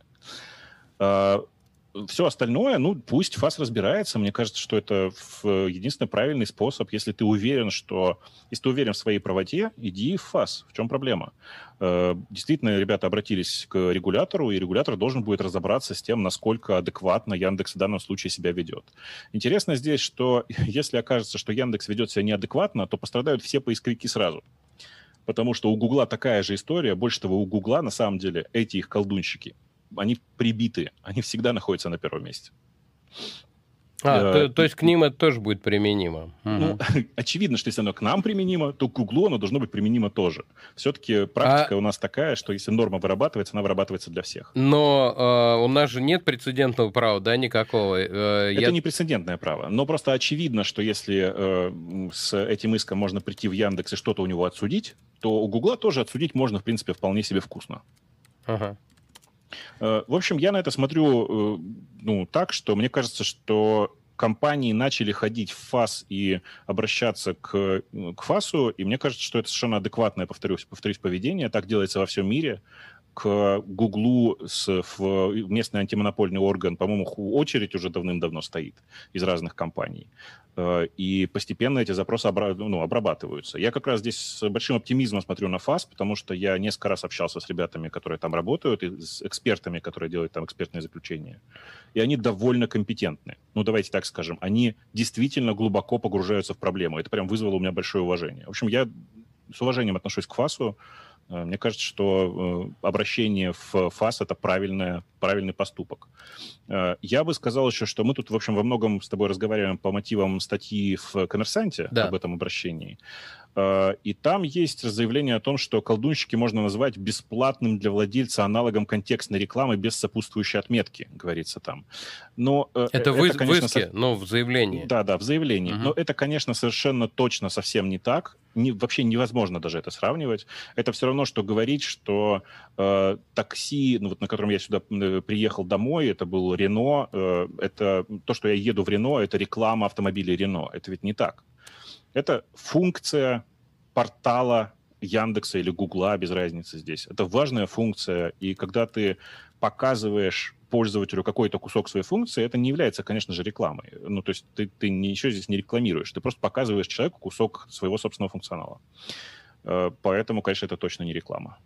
Все остальное, ну, пусть ФАС разбирается. Мне кажется, что это единственный правильный способ. Если ты уверен, что... Если ты уверен в своей правоте, иди в ФАС. В чем проблема? Э, действительно, ребята обратились к регулятору, и регулятор должен будет разобраться с тем, насколько адекватно Яндекс в данном случае себя ведет. Интересно здесь, что *laughs* если окажется, что Яндекс ведет себя неадекватно, то пострадают все поисковики сразу потому что у Гугла такая же история. Больше того, у Гугла на самом деле эти их колдунщики – они прибиты, они всегда находятся на первом месте. А, э, то, то есть к ним это тоже будет применимо. Ну, угу. *laughs* очевидно, что если оно к нам применимо, то к Гуглу оно должно быть применимо тоже. Все-таки практика а... у нас такая, что если норма вырабатывается, она вырабатывается для всех. Но э, у нас же нет прецедентного права, да, никакого. Э, это я... не прецедентное право. Но просто очевидно, что если э, с этим иском можно прийти в Яндекс и что-то у него отсудить, то у Гугла тоже отсудить можно, в принципе, вполне себе вкусно. Ага. Э, в общем, я на это смотрю э, ну, так, что мне кажется, что компании начали ходить в ФАС и обращаться к, к ФАСу, и мне кажется, что это совершенно адекватное, повторюсь, повторюсь, поведение. Так делается во всем мире к Гуглу с, в местный антимонопольный орган, по-моему, очередь уже давным-давно стоит из разных компаний. Э, и постепенно эти запросы обра- ну, обрабатываются. Я как раз здесь с большим оптимизмом смотрю на ФАС, потому что я несколько раз общался с ребятами, которые там работают, и с экспертами, которые делают там экспертные заключения. И они довольно компетентны. Ну, давайте так скажем. Они действительно глубоко погружаются в проблему. Это прям вызвало у меня большое уважение. В общем, я с уважением отношусь к ФАСу. Э, мне кажется, что э, обращение в ФАС – это правильное, правильный поступок. Э, я бы сказал еще, что мы тут, в общем, во многом с тобой разговариваем по мотивам статьи в «Коммерсанте» да. об этом обращении. И там есть заявление о том, что колдунщики можно назвать бесплатным для владельца аналогом контекстной рекламы без сопутствующей отметки, говорится там. Но это, это в конечно, со... но в заявлении. Да, да, в заявлении. Угу. Но это, конечно, совершенно точно совсем не так. Не, вообще невозможно даже это сравнивать. Это все равно, что говорить, что э, такси, ну, вот, на котором я сюда э, приехал домой, это был Рено, э, это то, что я еду в Рено, это реклама автомобилей Рено. Это ведь не так. Это функция портала Яндекса или Гугла, без разницы здесь. Это важная функция, и когда ты показываешь пользователю какой-то кусок своей функции, это не является, конечно же, рекламой. Ну, то есть ты, ты ничего здесь не рекламируешь, ты просто показываешь человеку кусок своего собственного функционала. Поэтому, конечно, это точно не реклама.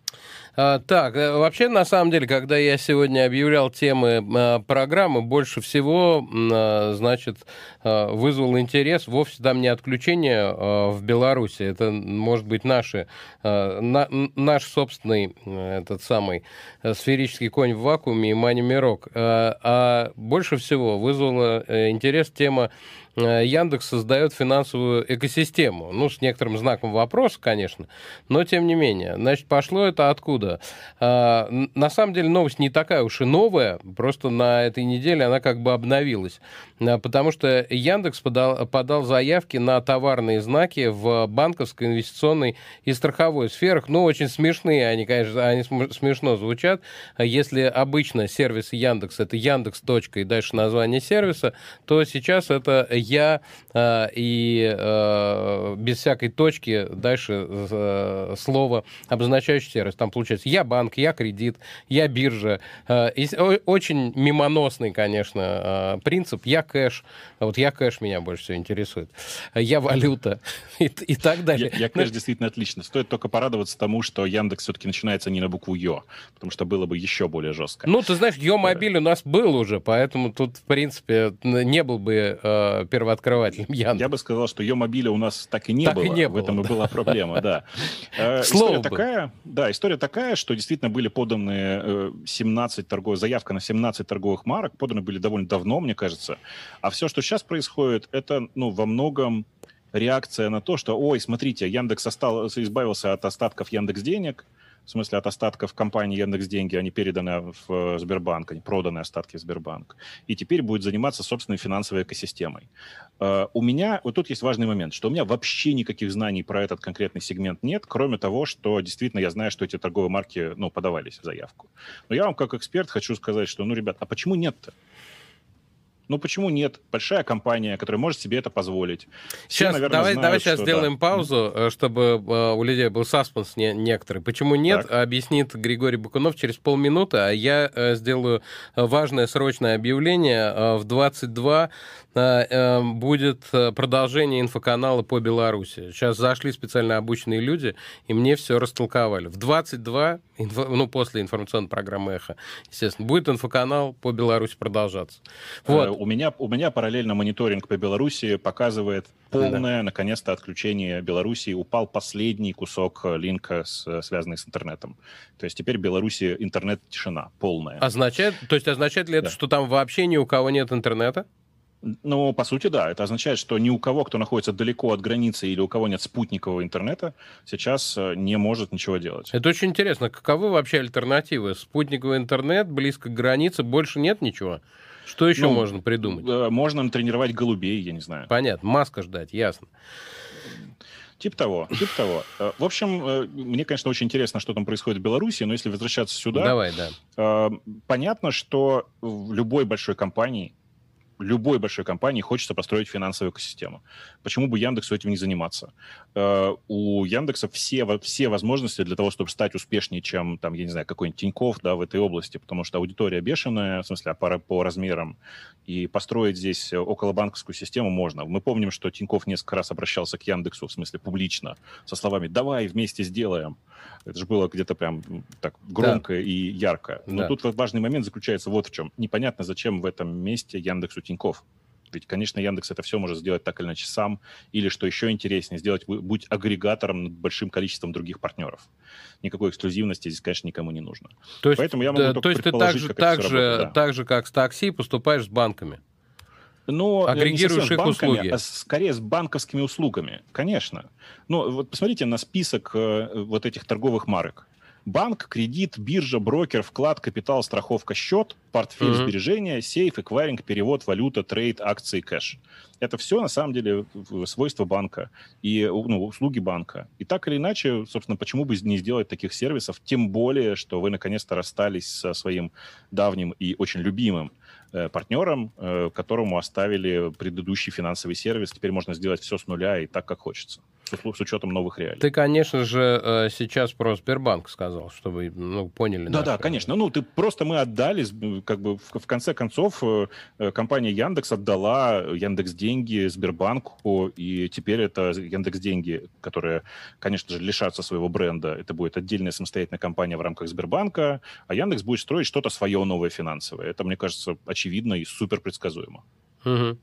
А, так, э, вообще, на самом деле, когда я сегодня объявлял темы а, программы, больше всего, а, значит, вызвал интерес вовсе там не отключение в Беларуси. Это, может быть, наши, на, наш собственный этот самый сферический конь в вакууме и Мани Мирок. А больше всего вызвала интерес тема Э, Яндекс создает финансовую экосистему. Ну, с некоторым знаком вопроса, конечно, но тем не менее. Значит, пошло это откуда? А, на самом деле новость не такая уж и новая, просто на этой неделе она как бы обновилась. А, потому что Яндекс подал, подал заявки на товарные знаки в банковской, инвестиционной и страховой сферах. Ну, очень смешные они, конечно, они смешно звучат. Если обычно сервис Яндекс это Яндекс. и дальше название сервиса, то сейчас это я э, и э, без всякой точки дальше э, слово обозначающий сервис. Там получается я банк, я кредит, я биржа. Э, и, очень мимоносный, конечно, э, принцип. Я кэш. Вот я кэш меня больше всего интересует. Я валюта *laughs* и, и так далее. Я, я кэш действительно отлично. Стоит только порадоваться тому, что Яндекс все-таки начинается не на букву Ё, потому что было бы еще более жестко. Ну, ты знаешь, Ё мобиль у нас был уже, поэтому тут, в принципе, не был бы э, первооткрывателем *laughs* Яндекс. Я бы сказал, что ее мобиля у нас так и не так было. И не в этом да. и была проблема, да. *laughs* Э, история такая, да, история такая, что действительно были поданы 17 э, торговых, заявка на 17 торговых марок, поданы были довольно давно, мне кажется. А все, что сейчас происходит, это, ну, во многом реакция на то, что, ой, смотрите, Яндекс остался, избавился от остатков Яндекс денег, в смысле от остатков компании Яндекс Деньги, они переданы в э, Сбербанк, они проданы остатки в Сбербанк. И теперь будет заниматься собственной финансовой экосистемой. Uh, у меня, вот тут есть важный момент, что у меня вообще никаких знаний про этот конкретный сегмент нет, кроме того, что действительно я знаю, что эти торговые марки, ну, подавались в заявку. Но я вам как эксперт хочу сказать, что, ну, ребят, а почему нет-то? Ну почему нет? Большая компания, которая может себе это позволить. Все, сейчас, наверное, давай, знают, давай сейчас сделаем да. паузу, э, чтобы э, у людей был саспенс не, некоторый. Почему нет, так. объяснит Григорий Бакунов через полминуты, а я э, сделаю важное срочное объявление. В 22 будет продолжение инфоканала по Беларуси. Сейчас зашли специально обученные люди, и мне все растолковали. В 22, ну, после информационной программы «Эхо», естественно, будет инфоканал по Беларуси продолжаться. Вот у меня, у меня параллельно мониторинг по Беларуси показывает полное, да. наконец-то, отключение Беларуси. Упал последний кусок э, линка, с, связанный с интернетом. То есть теперь в Беларуси интернет-тишина полная. Означает, то есть означает ли это, да. что там вообще ни у кого нет интернета? Ну, по сути, да. Это означает, что ни у кого, кто находится далеко от границы или у кого нет спутникового интернета, сейчас э, не может ничего делать. Это очень интересно. Каковы вообще альтернативы? Спутниковый интернет, близко к границе, больше нет ничего? Что еще ну, можно придумать? Э, можно тренировать голубей, я не знаю. Понятно, маска ждать, ясно. Тип того, тип того. Э, в общем, э, мне, конечно, очень интересно, что там происходит в Беларуси, но если возвращаться сюда... Давай, да. Понятно, что в любой большой компании любой большой компании хочется построить финансовую экосистему. Почему бы Яндексу этим не заниматься? Э, у Яндекса все, все возможности для того, чтобы стать успешнее, чем, там, я не знаю, какой-нибудь Тинькофф, да, в этой области, потому что аудитория бешеная, в смысле, по, по размерам, и построить здесь околобанковскую систему можно. Мы помним, что Тинькофф несколько раз обращался к Яндексу, в смысле, публично, со словами «давай вместе сделаем». Это же было где-то прям так громко да. и ярко. Но да. тут важный момент заключается вот в чем. Непонятно, зачем в этом месте Яндексу Тиньков. Ведь, конечно, Яндекс это все может сделать так или иначе сам, или, что еще интереснее, сделать, будь агрегатором над большим количеством других партнеров. Никакой эксклюзивности здесь, конечно, никому не нужно. То есть, Поэтому я могу да, только то есть ты так же, так, же, работает, да. так же, как с такси, поступаешь с банками? Но агрегируешь их банками, услуги. А скорее с банковскими услугами, конечно. Ну, вот посмотрите на список э, вот этих торговых марок. Банк, кредит, биржа, брокер, вклад, капитал, страховка, счет, портфель mm-hmm. сбережения, сейф, эквайринг, перевод, валюта, трейд, акции, кэш. Это все, на самом деле, свойства банка и ну, услуги банка. И так или иначе, собственно, почему бы не сделать таких сервисов, тем более, что вы наконец-то расстались со своим давним и очень любимым Э, партнером, э, которому оставили предыдущий финансовый сервис. Теперь можно сделать все с нуля и так, как хочется, с учетом новых реалий. Ты, конечно же, э, сейчас про Сбербанк сказал, чтобы ну, поняли. Да-да, конечно. Ну, ты просто мы отдали, как бы в, в конце концов компания Яндекс отдала Яндекс деньги Сбербанку, и теперь это Яндекс деньги, которые, конечно же, лишатся своего бренда. Это будет отдельная самостоятельная компания в рамках Сбербанка, а Яндекс будет строить что-то свое новое финансовое. Это, мне кажется, очевидно очевидно и супер предсказуемо. Угу.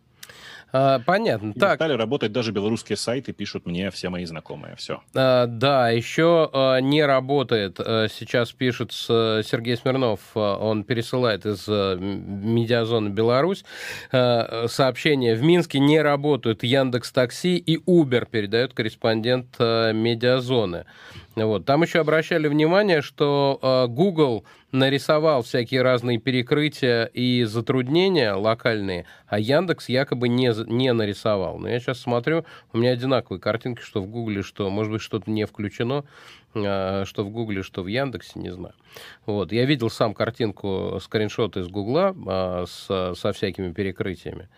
А, понятно. И так. стали работать даже белорусские сайты, пишут мне все мои знакомые. Все. А, да, еще а, не работает. А, сейчас пишет с, Сергей Смирнов, а, он пересылает из а, медиазоны Беларусь сообщение. В Минске не работают Яндекс Такси и Uber, передает корреспондент медиазоны. Вот. Там еще обращали внимание, что э, Google нарисовал всякие разные перекрытия и затруднения локальные, а Яндекс якобы не, не нарисовал. Но я сейчас смотрю, у меня одинаковые картинки, что в Гугле, что, может быть, что-то не включено, э, что в Гугле, что в Яндексе, не знаю. Вот. Я видел сам картинку, скриншот из Гугла э, с, со всякими перекрытиями.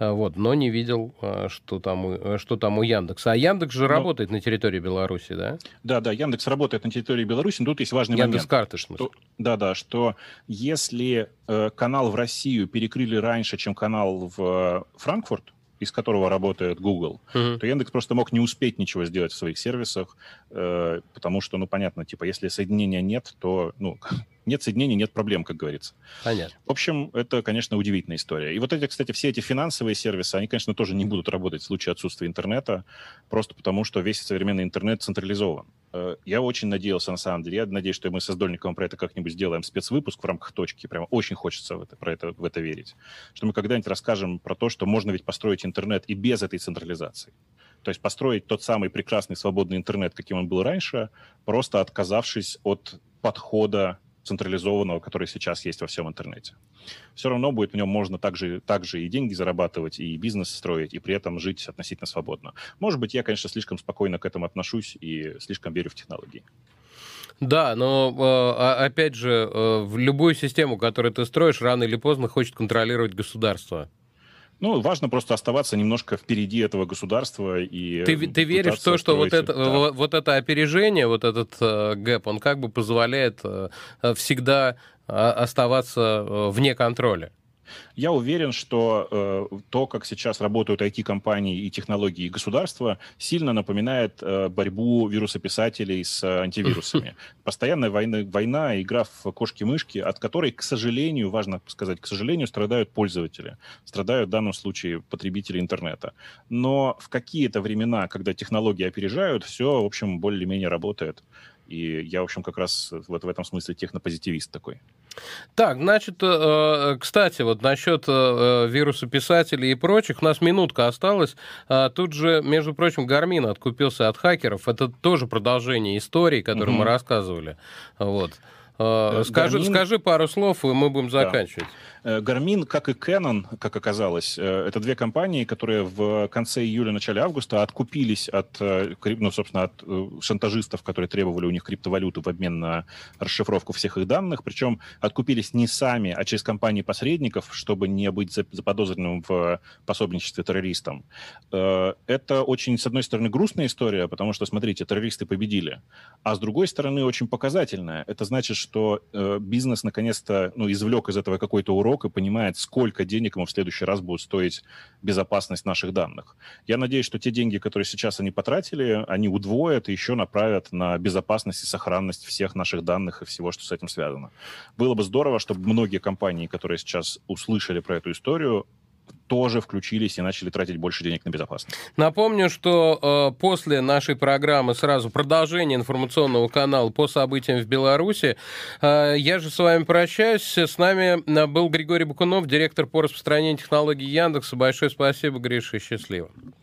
А, вот, но не видел, а, что там, э, что там у Яндекса. А Яндекс же но... работает на территории Беларуси, да? Да, да, Яндекс работает на территории Беларуси, но тут есть важный Яндекс момент. карты, что, Да, да, что если э, канал в Россию перекрыли раньше, чем канал в э, Франкфурт, из которого работает Google, uh-huh. то Яндекс просто мог не успеть ничего сделать в своих сервисах, э, потому что, ну, понятно, типа, если соединения нет, то, ну, *laughs* нет соединений, нет проблем, как говорится. Понятно. В общем, это, конечно, удивительная история. И вот эти, кстати, все эти финансовые сервисы, они, конечно, тоже не будут работать в случае отсутствия интернета, просто потому что весь современный интернет централизован. Э, я очень надеялся, на самом деле, я надеюсь, что мы со Сдольниковым про это как-нибудь сделаем спецвыпуск в рамках точки. Прямо очень хочется в это, про это, в это верить. Что мы когда-нибудь расскажем про то, что можно ведь построить интернет и без этой централизации. То есть построить тот самый прекрасный свободный интернет, каким он был раньше, просто отказавшись от подхода централизованного, который сейчас есть во всем интернете. Все равно будет в нем можно также, также и деньги зарабатывать, и бизнес строить, и при этом жить относительно свободно. Может быть, я, конечно, слишком спокойно к этому отношусь и слишком верю в технологии. Да, но э, опять же, э, в любую систему, которую ты строишь, рано или поздно хочет контролировать государство. Ну, важно просто оставаться немножко впереди этого государства и... Ты, ты веришь в то, что вот это, да. вот это опережение, вот этот э, гэп, он как бы позволяет э, всегда э, оставаться э, вне контроля? Я уверен, что э, то, как сейчас работают IT-компании и технологии государства, сильно напоминает э, борьбу вирусописателей с э, антивирусами. *laughs* Постоянная война, война, игра в кошки-мышки, от которой, к сожалению, важно сказать, к сожалению, страдают пользователи, страдают в данном случае потребители интернета. Но в какие-то времена, когда технологии опережают, все, в общем, более-менее работает. И я, в общем, как раз вот в этом смысле технопозитивист такой. Так, значит, э, кстати, вот насчет э, вируса писателей и прочих, у нас минутка осталась. А тут же, между прочим, Гармин откупился от хакеров. Это тоже продолжение истории, которую угу. мы рассказывали. Вот. Э, скажи, Garmin... скажи пару слов, и мы будем заканчивать. Да. Э, Garmin, как и Canon, как оказалось, э, это две компании, которые в конце июля, начале августа откупились от, э, ну, собственно, от шантажистов, которые требовали у них криптовалюту в обмен на расшифровку всех их данных. Причем откупились не сами, а через компании посредников, чтобы не быть заподозренным в пособничестве террористам. Это очень, с одной стороны, грустная история, потому что, смотрите, террористы победили. А с другой стороны, очень показательная. Это значит, что бизнес наконец-то ну, извлек из этого какой-то урок, урок и понимает, сколько денег ему в следующий раз будет стоить безопасность наших данных. Я надеюсь, что те деньги, которые сейчас они потратили, они удвоят и еще направят на безопасность и сохранность всех наших данных и всего, что с этим связано. Было бы здорово, чтобы многие компании, которые сейчас услышали про эту историю, тоже включились и начали тратить больше денег на безопасность. Напомню, что э, после нашей программы сразу продолжение информационного канала по событиям в Беларуси. Э, я же с вами прощаюсь. С нами э, был Григорий Бакунов, директор по распространению технологий Яндекса. Большое спасибо, Гриша, и счастливо.